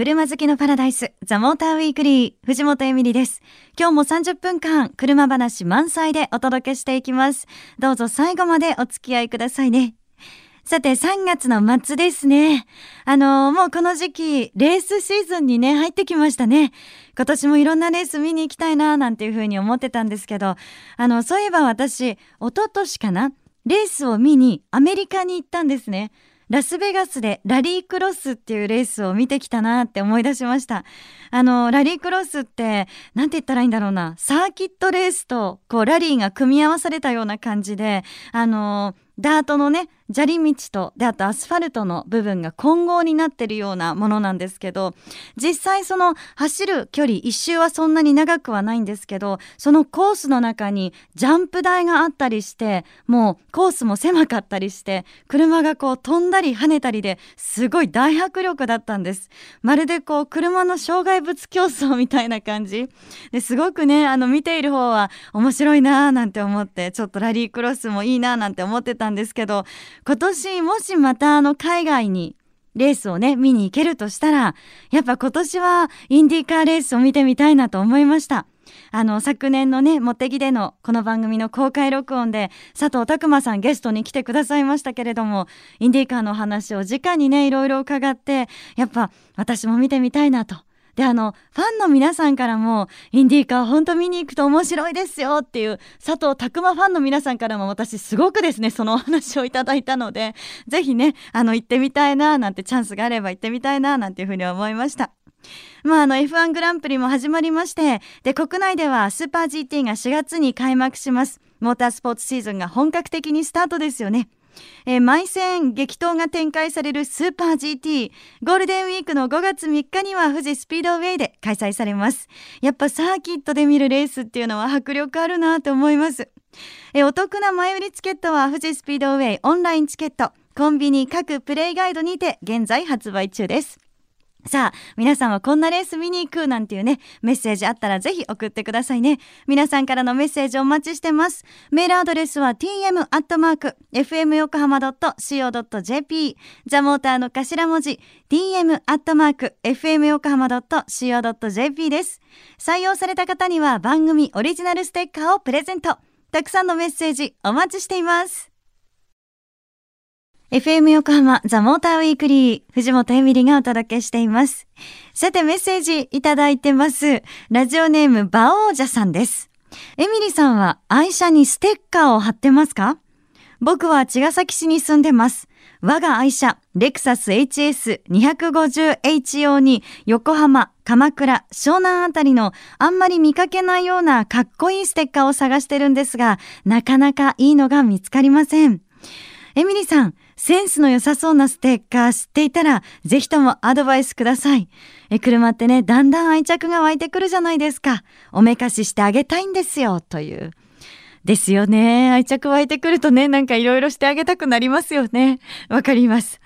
車好きのパラダイス、ザ・モーターウィークリー、藤本エミリです。今日も30分間、車話満載でお届けしていきます。どうぞ最後までお付き合いくださいね。さて、3月の末ですね。あのー、もうこの時期、レースシーズンにね、入ってきましたね。今年もいろんなレース見に行きたいな、なんていうふうに思ってたんですけど、あの、そういえば私、一昨年かなレースを見にアメリカに行ったんですね。ラスベガスでラリークロスっていうレースを見てきたなって思い出しました。あの、ラリークロスって、なんて言ったらいいんだろうな、サーキットレースと、こう、ラリーが組み合わされたような感じで、あの、ダートのね、砂利道と、で、あとアスファルトの部分が混合になってるようなものなんですけど、実際その走る距離、一周はそんなに長くはないんですけど、そのコースの中にジャンプ台があったりして、もうコースも狭かったりして、車がこう飛んだり跳ねたりですごい大迫力だったんです。まるでこう車の障害物競争みたいな感じ。ですごくね、あの見ている方は面白いなーなんて思って、ちょっとラリークロスもいいなーなんて思ってたんですんですけど、今年もしまたあの海外にレースをね、見に行けるとしたら、やっぱ今年はインディーカーレースを見てみたいなと思いました。あの、昨年のね、モテギでのこの番組の公開録音で、佐藤拓馬さんゲストに来てくださいましたけれども、インディーカーの話を直にね、いろいろ伺って、やっぱ私も見てみたいなとで、あの、ファンの皆さんからも、インディーカー本当見に行くと面白いですよっていう佐藤拓馬ファンの皆さんからも私すごくですね、そのお話をいただいたので、ぜひね、あの、行ってみたいな、なんてチャンスがあれば行ってみたいな、なんていうふうに思いました。まあ、あの F1 グランプリも始まりまして、で、国内ではスーパー GT が4月に開幕します。モータースポーツシーズンが本格的にスタートですよね。えー、毎戦激闘が展開されるスーパー GT ゴールデンウィークの5月3日には富士スピードウェイで開催されます。やっぱサーキットで見るレースっていうのは迫力あるなと思います。えー、お得な前売りチケットは富士スピードウェイオンラインチケット。コンビニ各プレイガイドにて現在発売中です。さあ、皆さんはこんなレース見に行くなんていうね、メッセージあったらぜひ送ってくださいね。皆さんからのメッセージお待ちしてます。メールアドレスは tm.fmyokohama.co.jp ザモーターの頭文字 tm.fmyokohama.co.jp です。採用された方には番組オリジナルステッカーをプレゼント。たくさんのメッセージお待ちしています。FM 横浜ザ・モーターウィークリー藤本エミリがお届けしています。さてメッセージいただいてます。ラジオネームバオージャさんです。エミリさんは愛車にステッカーを貼ってますか？僕は茅ヶ崎市に住んでます。我が愛車、レクサス HS250H 用に横浜、鎌倉、湘南あたりのあんまり見かけないようなかっこいいステッカーを探してるんですが、なかなかいいのが見つかりません。エミリさん、センスの良さそうなステッカー知っていたら、ぜひともアドバイスください。え、車ってね、だんだん愛着が湧いてくるじゃないですか。おめかししてあげたいんですよ、という。ですよね。愛着湧いてくるとね、なんかいろいろしてあげたくなりますよね。わかります。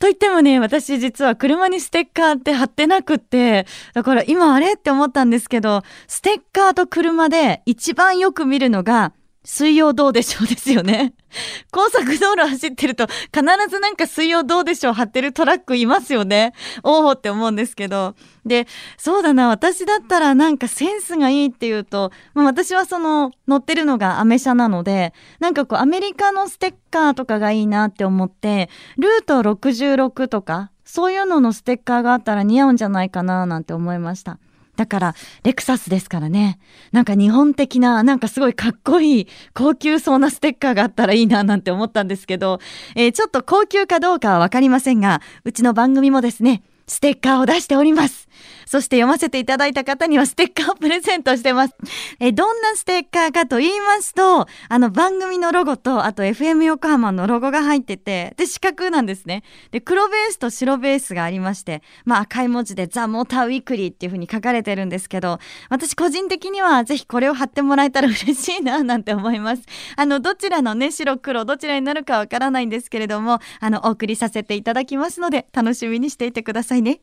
と言ってもね、私実は車にステッカーって貼ってなくって、だから今あれって思ったんですけど、ステッカーと車で一番よく見るのが、水曜どうでしょうですよね。高速道路走ってると必ずなんか水曜どうでしょう貼ってるトラックいますよね。おおって思うんですけど。で、そうだな、私だったらなんかセンスがいいっていうと、まあ、私はその乗ってるのがアメ車なので、なんかこうアメリカのステッカーとかがいいなって思って、ルート66とか、そういうののステッカーがあったら似合うんじゃないかななんて思いました。だから、レクサスですからね。なんか日本的な、なんかすごいかっこいい、高級そうなステッカーがあったらいいななんて思ったんですけど、えー、ちょっと高級かどうかはわかりませんが、うちの番組もですね、ステッカーを出しております。そして読ませていただいた方にはステッカーをプレゼントしてます。え、どんなステッカーかと言いますと、あの番組のロゴと、あと FM 横浜のロゴが入ってて、で、四角なんですね。で、黒ベースと白ベースがありまして、まあ赤い文字でザ・モーターウィークリーっていう風に書かれてるんですけど、私個人的にはぜひこれを貼ってもらえたら嬉しいな、なんて思います。あの、どちらのね、白黒、どちらになるかわからないんですけれども、あの、お送りさせていただきますので、楽しみにしていてくださいね。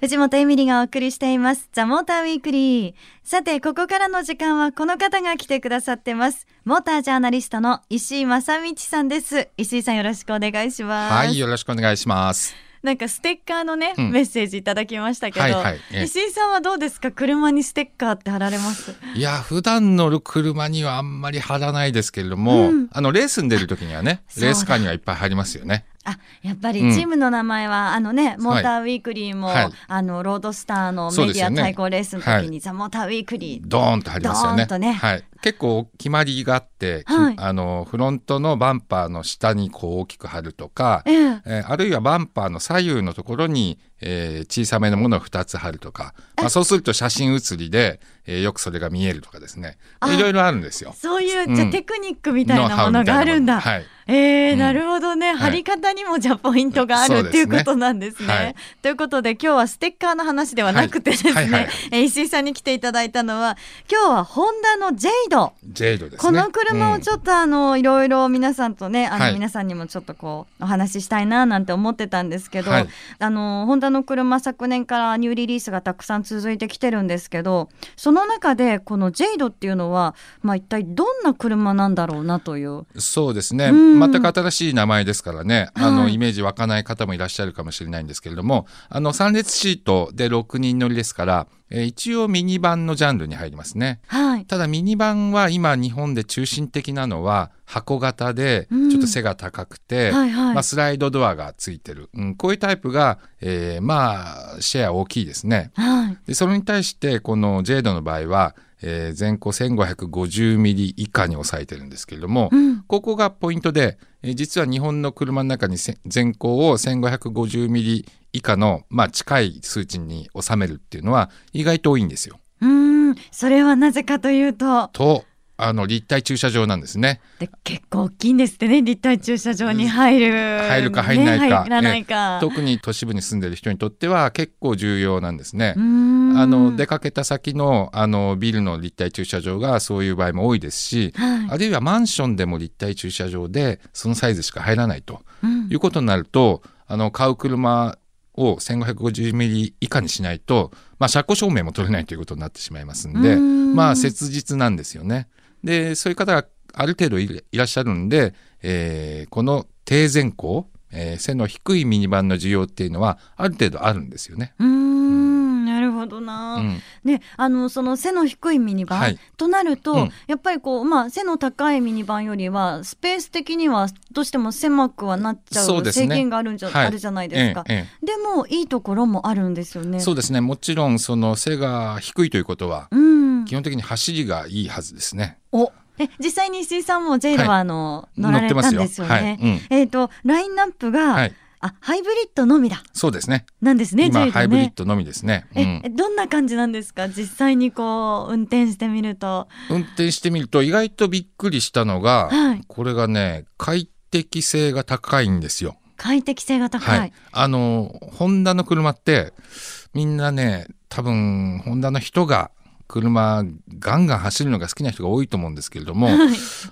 藤本エミリがお送りしています。ザ・モーターウィークリー。さて、ここからの時間はこの方が来てくださってます。モータージャーナリストの石井正道さんです。石井さんよろしくお願いします。はい、よろしくお願いします。なんかステッカーのね、うんメッセージいただきましたけど、はいはいええ石井さんはどうですか？車にステッカーって貼られます？いや普段乗る車にはあんまり貼らないですけれども、うんあのレースに出る時にはねレースカーにはいっぱい貼りますよね。あやっぱりうん。チームの名前は、あのねモーターウィークリーも、はい。あのロードスターのメディア対抗レースの時に、ザ・モーターウィークリー。ドーンと貼りますよね。とね。はい、結構決まりがあって、きはい。あのフロントのバンパーの下にこう大きく貼るとか、ええ。えーあるいはバンパーの左右のところに、えー小さめのものを2つ貼るとか、まあ、そうすると写真写りで、えーよくそれが見えるとかですね。あいろいろあるんですよ。そういう、うんじゃあテクニックみたいなものがあるんだ。はいえーうん。なるほどね、い。貼り方にもじゃあポイントがあるそうですねっていうことなんですね。はい。ということで今日はステッカーの話ではなくてですね、はい。はいはい。えー石井さんに来ていただいたのは今日はホンダのジェイド。ジェイドですね。この車をちょっとあのいろいろ皆さんとねあのはい。皆さんにもちょっとこうお話ししたいななんて思ってたんですけど、はい。あのホンダの車昨年からニューリリースがたくさん続いてきてるんですけどその中でこのジェイドっていうのは、まあ、一体どんな車なんだろうなという。そうですね、うん全く新しい名前ですからね、あはい。のイメージ湧かない方もいらっしゃるかもしれないんですけれども。あの3列シートで6人乗りですから、えー一応ミニバンのジャンルに入りますね。はい。ただミニバンは今日本で中心的なのは箱型でうん。ちょっと背が高くて、はいはい。まあ、スライドドアがついてる、うん、こういうタイプが、えーまあシェア大きいですね。はい。でそれに対してこのジェイドの場合は、えー全高1550ミリ以下に抑えてるんですけれども、うんここがポイントで、えー実は日本の車の中にせ全高を1550ミリ以下の、まあ、近い数値に収めるっていうのは意外と多いんですよ。うーんそれはなぜかというととあの立体駐車場なんですね。で結構大きいんですってね立体駐車場に入る。入るか入んないか。ねないか、特に都市部に住んでる人にとっては結構重要なんですね。あの出かけた先のあのビルの立体駐車場がそういう場合も多いですし、はい。あるいはマンションでも立体駐車場でそのサイズしか入らないとうん。いうことになるとあの買う車を1550ミリ以下にしないと、まあ、車庫証明も取れないということになってしまいますんでうん。まあ切実なんですよね。でそういう方がある程度いいらっしゃるんで、えーこの低前高、えー背の低いミニバンの需要っていうのはある程度あるんですよね。うーんなるほどな、うん。ねあのその背の低いミニバン、はい。となると、うん。やっぱりこうまあ背の高いミニバンよりはスペース的にはどうしても狭くはなっちゃうね。制限があるんじゃ、はい。あるじゃないですか、えええでもいいところもあるんですよね。えそうですね。もちろんその背が低いということはうん基本的に走りがいいはずですね。おえ実際に石井さんもジェイドはあの、乗られたんですよね。はいうんえっ、とラインナップが、はい、あハイブリッドのみだそうですね。なんですね今ハイブリッね。ドのみですね。うえんえどんな感じなんですか？実際にこう運転してみると。運転してみると意外とびっくりしたのが、はいこれがね快適性が高いんですよ。快適性が高い。はい、あのホンダの車ってみんなね多分ホンダの人が車ガンガン走るのが好きな人が多いと思うんですけれども、はい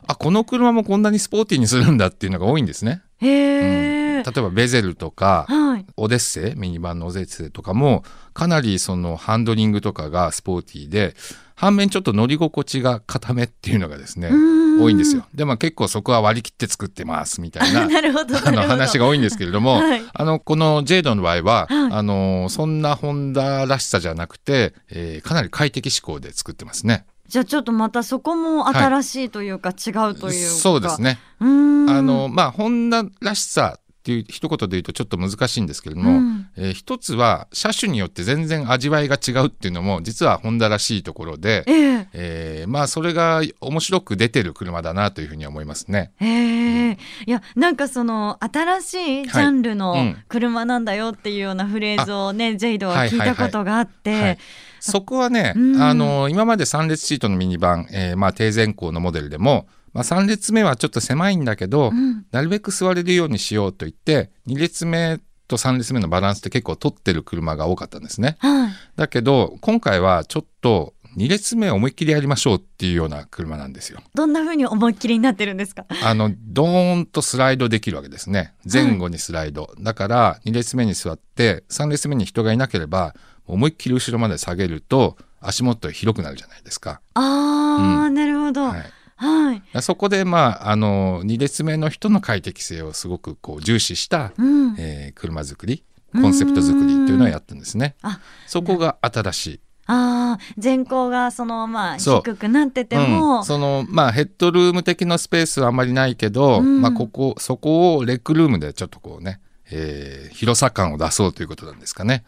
あこの車もこんなにスポーティーにするんだっていうのが多いんですね。へえ、例えばベゼルとかはい。オデッセイミニバンのオデッセイとかもかなりそのハンドリングとかがスポーティーで反面ちょっと乗り心地が固めっていうのがですねん多いんですよ。でも結構そこは割り切って作ってますみたいななるほど。あの話が。が多いんですけれども、はいあのこのジェイドの場合は、はいあのそんなホンダらしさじゃなくて、えーかなり快適志向で作ってますね。じゃあちょっとまたそこも新しいというか、違うというか。そうです。ね。あのまあホンダらしさっていう一言で言うとちょっと難しいんですけれども、うん。えー一つは車種によって全然味わいが違うっていうのも実はホンダらしいところで、ええ。えーまあそれが面白く出てる車だなというふうに思いますね。へえ、いやなんかその新しいジャンルのはい。うん。車なんだよっていうようなフレーズをね、ジェイドは聞いたことがあって、はいそこはね、うん。あの今まで3列シートのミニバン、えーまあ、低前高のモデルでも、まあ、3列目はちょっと狭いんだけど、うんなるべく座れるようにしようと言って2列目と3列目のバランスって結構取ってる車が多かったんですね。はい、だけど今回はちょっと2列目思いっきりやりましょうっていうような車なんですよ。どんな風に思いっきりになってるんですか？あのドーンとスライドできるわけですね前後にスライド、だから2列目に座って3列目に人がいなければ思いっきり後ろまで下げると足元広くなるじゃないですか。ああ、なるほど。ははい。い、そこでまああの2列目の人の快適性をすごくこう重視した、うん。えー車作りコンセプト作りっていうのをやったんですね。あそこが新しい。ああ全高がそのまあ低くなってても、うん、そのまあヘッドルーム的なスペースはあまりないけど、うんまあここそこをレッグルームでちょっとこうね、えー広さ感を出そうということなんですかね。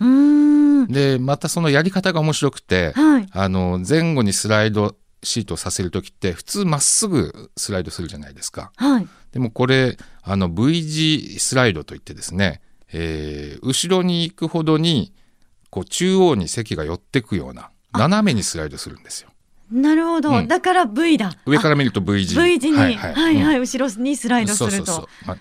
でまたそのやり方が面白くて、はいあの前後にスライドシートをさせる時って普通まっすぐスライドするじゃないですか。はい。でもこれあの V 字スライドといってですね、えー後ろに行くほどにこう中央に席が寄ってくような斜めにスライドするんですよ。なるほど、うん。だから V だ。上から見ると V 字。V 字にはいはい、うん。後ろにスライドすると。そうそうそう。ま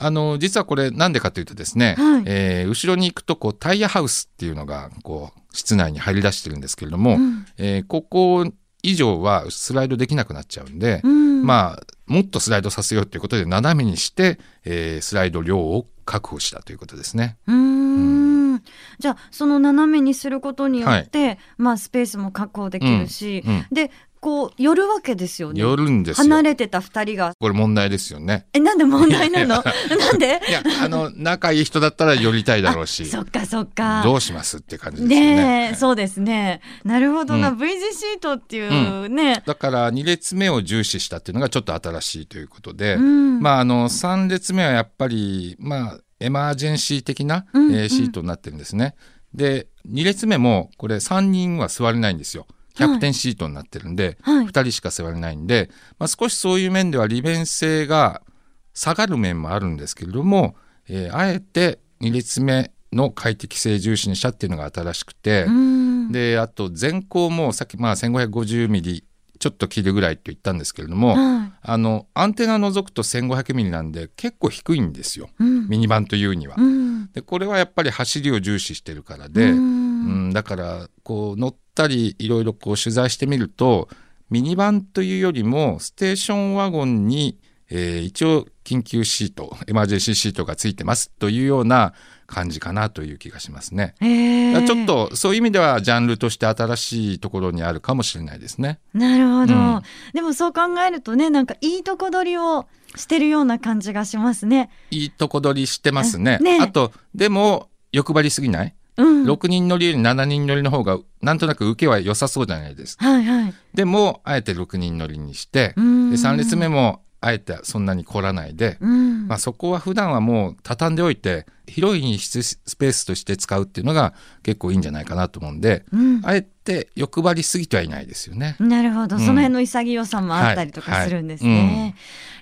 あの実はこれなんでかというとですね、はい。えー後ろに行くとこうタイヤハウスっていうのがこう室内に入り出してるんですけれども、うん。えーここ以上はスライドできなくなっちゃうんで、うん。まあもっとスライドさせようということで斜めにして、えースライド量を確保したということですね。うーん。じゃあその斜めにすることによって、まあスペースも確保できるし、うん。でこう寄るわけですよね。寄るんですよ。離れてた二人が。これ問題ですよね。えなんで問題なの？なんで？いやあの仲いい人だったら寄りたいだろうしそっかそっか。どうしますって感じですよね。ねえそうですね。なるほどな、う V 字シートっていうね、だから2列目を重視したっていうのがちょっと新しいということで、うん。まああの3列目はやっぱりまあエマージェンシー的な、うんえーシートになってるんですね。で2列目もこれ3人は座れないんですよ。100点シートになってるんで、はい。2人しか座れないんで、まあ、少しそういう面では利便性が下がる面もあるんですけれども、えーあえて2列目の快適性重視にしたっていうのが新しくて、うん。であと前高もさっきまあ1550ミリちょっと切るぐらいと言ったんですけれども、はい。あのアンテナ除くと1500ミリなんで結構低いんですよ。うん。ミニバンというには。うん。でこれはやっぱり走りを重視してるからで、ううんんだからこう乗ったりいろいろこう取材してみるとミニバンというよりもステーションワゴンに、えー一応緊急シートエマージェンシーシートがついてますというような感じかなという気がしますね。へえだからちょっとそういう意味ではジャンルとして新しいところにあるかもしれないですね。なるほど、うんでもそう考えるとねなんかいいとこ取りをしてるような感じがしますね。いいとこ取りしてますね。ねあとでも欲張りすぎない、うん、?6 人乗りより7人乗りの方がなんとなく受けは良さそうじゃないですか。はいはい。でもあえて6人乗りにして、うんで3列目もあえてそんなに凝らないで、うんまあ、そこは普段はもう畳んでおいて広いにススペースとして使うっていうのが結構いいんじゃないかなと思うんで、うんあえて欲張りすぎてはいないですよね。なるほど、うんその辺の潔さもあったりとかするんですね。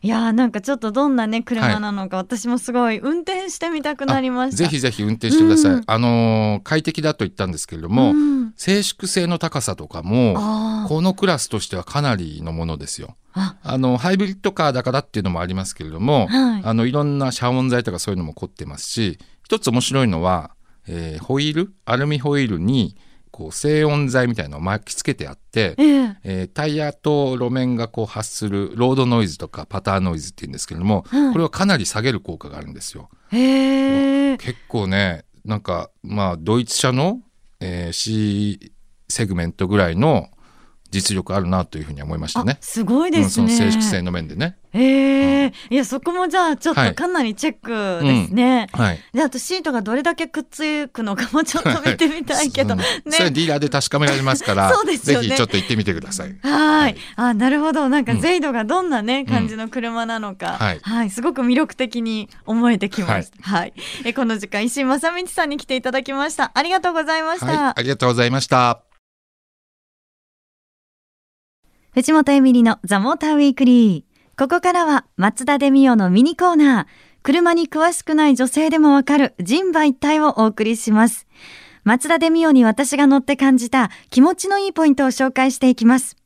いやーなんかちょっとどんなね車なのか、私もすごい運転してみたくなりました。ぜひぜひ運転してください。うんあのー快適だと言ったんですけれども、うん静粛性の高さとかもこのクラスとしてはかなりのものですよ。ああのハイブリッドカーだからっていうのもありますけれども、はいあのいろんな遮音材とかそういうのも凝ってますし一つ面白いのは、えーホイールアルミホイールにこう静音材みたいなのを巻きつけてあって、ええ。えータイヤと路面がこう発するロードノイズとかパターノイズっていうんですけれども、はい。これはかなり下げる効果があるんですよ。結構ねなんかまあドイツ車の、えー C セグメントぐらいの実力あるなというふうに思いましたあね。すごいですね。うん、その静粛性の面でね。ええいやそこもじゃあちょっはいとかなりチェックですね。はい。であとシートがどれだけくっつくのかもちょっと見てみたいけど、うんねそれはディーラーで確かめられますから そうですよねぜひちょっと行ってみてください。はい、あ、なるほど。なんかうんゼイドがどんなね、感じの車なのか、はいすごく魅力的に思えてきました。はい、え、この時間石井正道さんに来ていただきました。ありがとうございました。はい、ありがとうございました。藤本エミリのザモーターウィークリー。ここからは松田デミオのミニコーナー。車に詳しくない女性でもわかる人馬一体をお送りします。松田デミオに私が乗って感じた気持ちのいいポイントを紹介していきます。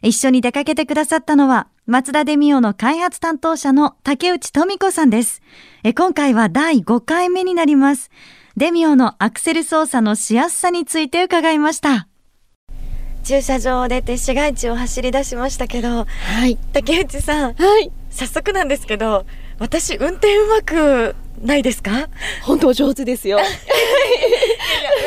一緒に出かけてくださったのは、松田デミオの開発担当者の竹内富子さんです。え今回は第5回目になります。デミオのアクセル操作のしやすさについて伺いました。駐車場を出て市街地を走り出しましたけど、はい。竹内さん、はい。早速なんですけど、私運転うまくないですか？本当お上手ですよ。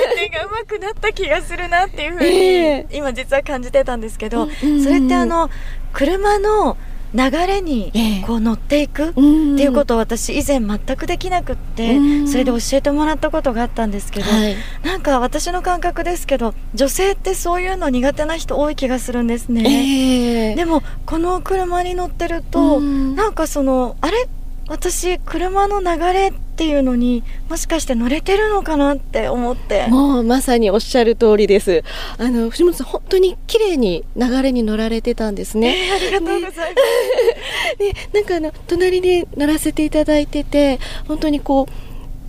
運転がうまくなった気がするなっていうふうに、え今実は感じてたんですけど、それってあの車の流れにこう乗っていくっていうことを私以前全くできなくってそれで教えてもらったことがあったんですけど、はい、なんか私の感覚ですけど女性ってそういうの苦手な人多い気がするんですね、えー、でもこの車に乗ってるとなんかそのあれ？私車の流れっていうのにもしかして乗れてるのかなって思って。もうまさにおっしゃる通りです。あの藤本さん本当に綺麗に流れに乗られてたんですね、えー、ありがとうございます、ねね、なんかあの隣で乗らせていただいてて本当にこう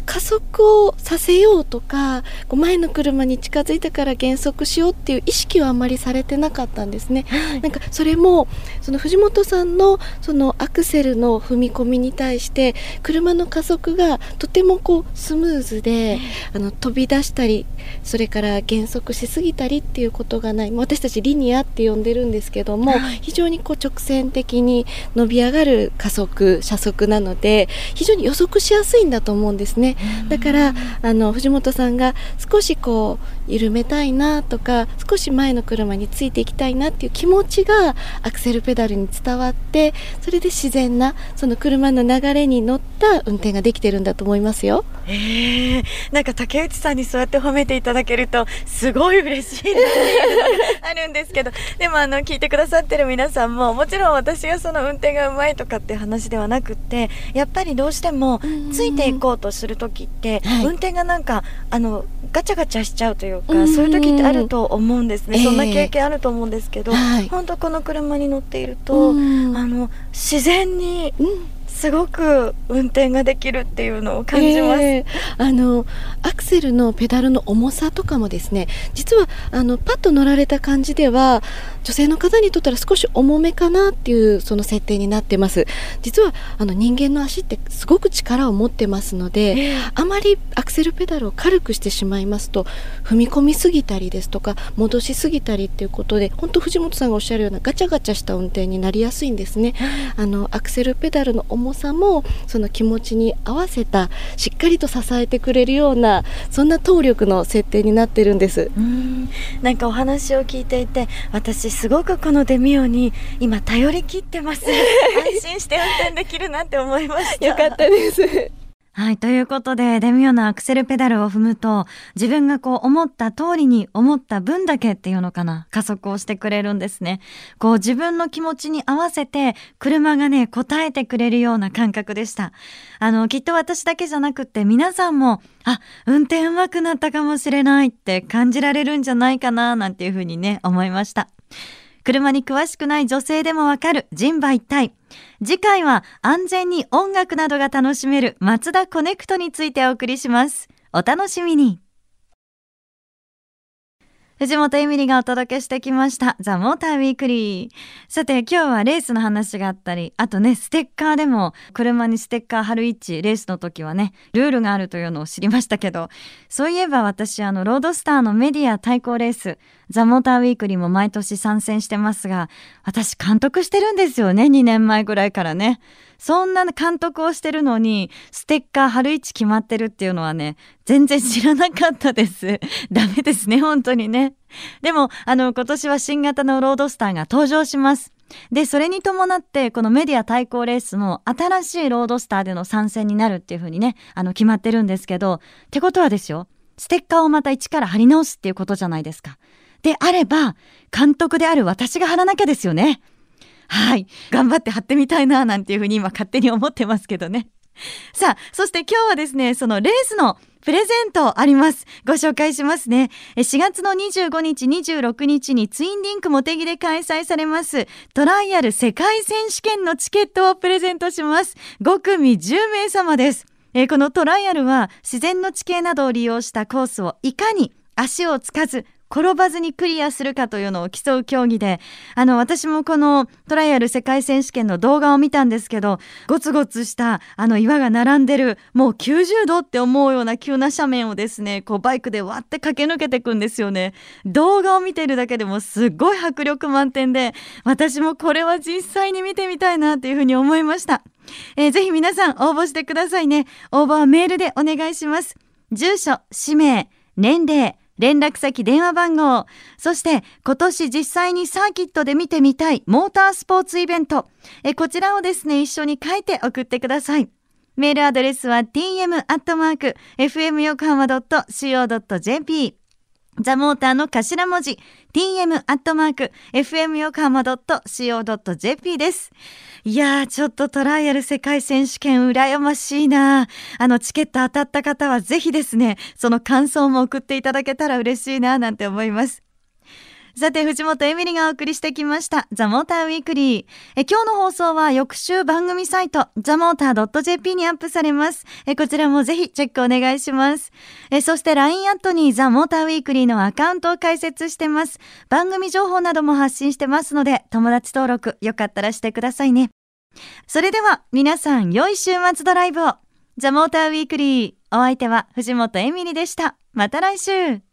加速をさせようとか前の車に近づいたから減速しようっていう意識はあまりされてなかったんですね。はい、なんかそれもその藤本さんのそのアクセルの踏み込みに対して車の加速がとてもこうスムーズであの飛び出したりそれから減速しすぎたりっていうことがない私たちリニアって呼んでるんですけども、はい、非常にこう直線的に伸び上がる加速車速なので非常に予測しやすいんだと思うんですね。だからあの藤本さんが少しこう緩めたいなとか少し前の車についていきたいなっていう気持ちがアクセルペダルに伝わってそれで自然なその車の流れに乗った運転ができてるんだと思いますよ。え。ー、なんか竹内さんにそうやって褒めていただけるとすごい嬉しいな あるんですけど。でもあの聞いてくださってる皆さんももちろん私がその運転がうまいとかっていう話ではなくってやっぱりどうしてもついていこうとする時って、はい、運転がなんかあのガチャガチャしちゃうというか、うそういう時ってあると思うんですね、えー、そんな経験あると思うんですけど、はい、本当この車に乗っていると、あの自然に、うんすごく運転ができるっていうのを感じます、えー、あのアクセルのペダルの重さとかもですね実はあのパッと乗られた感じでは女性の方にとったら少し重めかなっていうその設定になってます。実はあの人間の足ってすごく力を持ってますので、えー、あまりアクセルペダルを軽くしてしまいますと踏み込みすぎたりですとか戻しすぎたりっていうことで本当藤本さんがおっしゃるようなガチャガチャした運転になりやすいんですね、あのアクセルペダルの重重さもその気持ちに合わせたしっかりと支えてくれるようなそんな動力の設定になってるんです。うん。なんかお話を聞いていて私すごくこのデミオに今頼り切ってます。安心して運転できるなって思いました。よかったですはい。ということで、デミオのアクセルペダルを踏むと、自分がこう思った通りに思った分だけっていうのかな、加速をしてくれるんですね。こう自分の気持ちに合わせて、車がね、答えてくれるような感覚でした。あの、きっと私だけじゃなくて皆さんも、あ、運転上手くなったかもしれないって感じられるんじゃないかな、なんていうふうにね、思いました。車に詳しくない女性でもわかる人馬一体。次回は安全に音楽などが楽しめる松田コネクトについてお送りします。お楽しみに。藤本エミリがお届けしてきました。ザ・モーター・ウィークリー。さて、今日はレースの話があったり、あとね、ステッカーでも、車にステッカー貼る位置、レースの時はね、ルールがあるというのを知りましたけど、そういえば私、あの、ロードスターのメディア対抗レース、ザ・モーター・ウィークリーも毎年参戦してますが、私監督してるんですよね、2年前ぐらいからね。そんな監督をしてるのに、ステッカー貼る位置決まってるっていうのはね、全然知らなかったです。ダメですね、本当にね。でも、あの、今年は新型のロードスターが登場します。で、それに伴って、このメディア対抗レースも新しいロードスターでの参戦になるっていうふうにね、あの、決まってるんですけど、ってことはですよ、ステッカーをまた一から貼り直すっていうことじゃないですか。であれば、監督である私が貼らなきゃですよね。はい。頑張って貼ってみたいな、なんていうふうに今勝手に思ってますけどね。さあ、そして今日はですね、そのレースのプレゼントあります。ご紹介しますね。4月の25日、26日にツインリンクモテギで開催されますトライアル世界選手権のチケットをプレゼントします。5組10名様です。えこのトライアルは自然の地形などを利用したコースをいかに足をつかず転ばずにクリアするかというのを競う競技で、あの、私もこのトライアル世界選手権の動画を見たんですけど、ゴツゴツしたあの岩が並んでる、もう90度って思うような急な斜面をですね、こうバイクで割って駆け抜けていくんですよね。動画を見てるだけでもすごい迫力満点で、私もこれは実際に見てみたいなっていうふうに思いました。えー、ぜひ皆さん応募してくださいね。応募はメールでお願いします。住所、氏名、年齢、連絡先電話番号、そして今年実際にサーキットで見てみたいモータースポーツイベント、えこちらをですね、一緒に書いて送ってください。メールアドレスは tm.fmyokohama.co.jp ザモーターの頭文字 tm アットマーク、fm 横浜 .co.jp です。いやー、ちょっとトライアル世界選手権羨ましいなあの、チケット当たった方はぜひですね、その感想も送っていただけたら嬉しいななんて思います。さて、藤本エミリがお送りしてきました、ザ・モーター・ウィークリー。え今日の放送は翌週番組サイト、ザ・モーター .jp にアップされます。えこちらもぜひチェックお願いします。えそして LINE アットにザ・モーター・ウィークリーのアカウントを開設してます。番組情報なども発信してますので、友達登録よかったらしてくださいね。それでは、皆さん、良い週末ドライブを。ザ・モーター・ウィークリー。お相手は藤本エミリでした。また来週。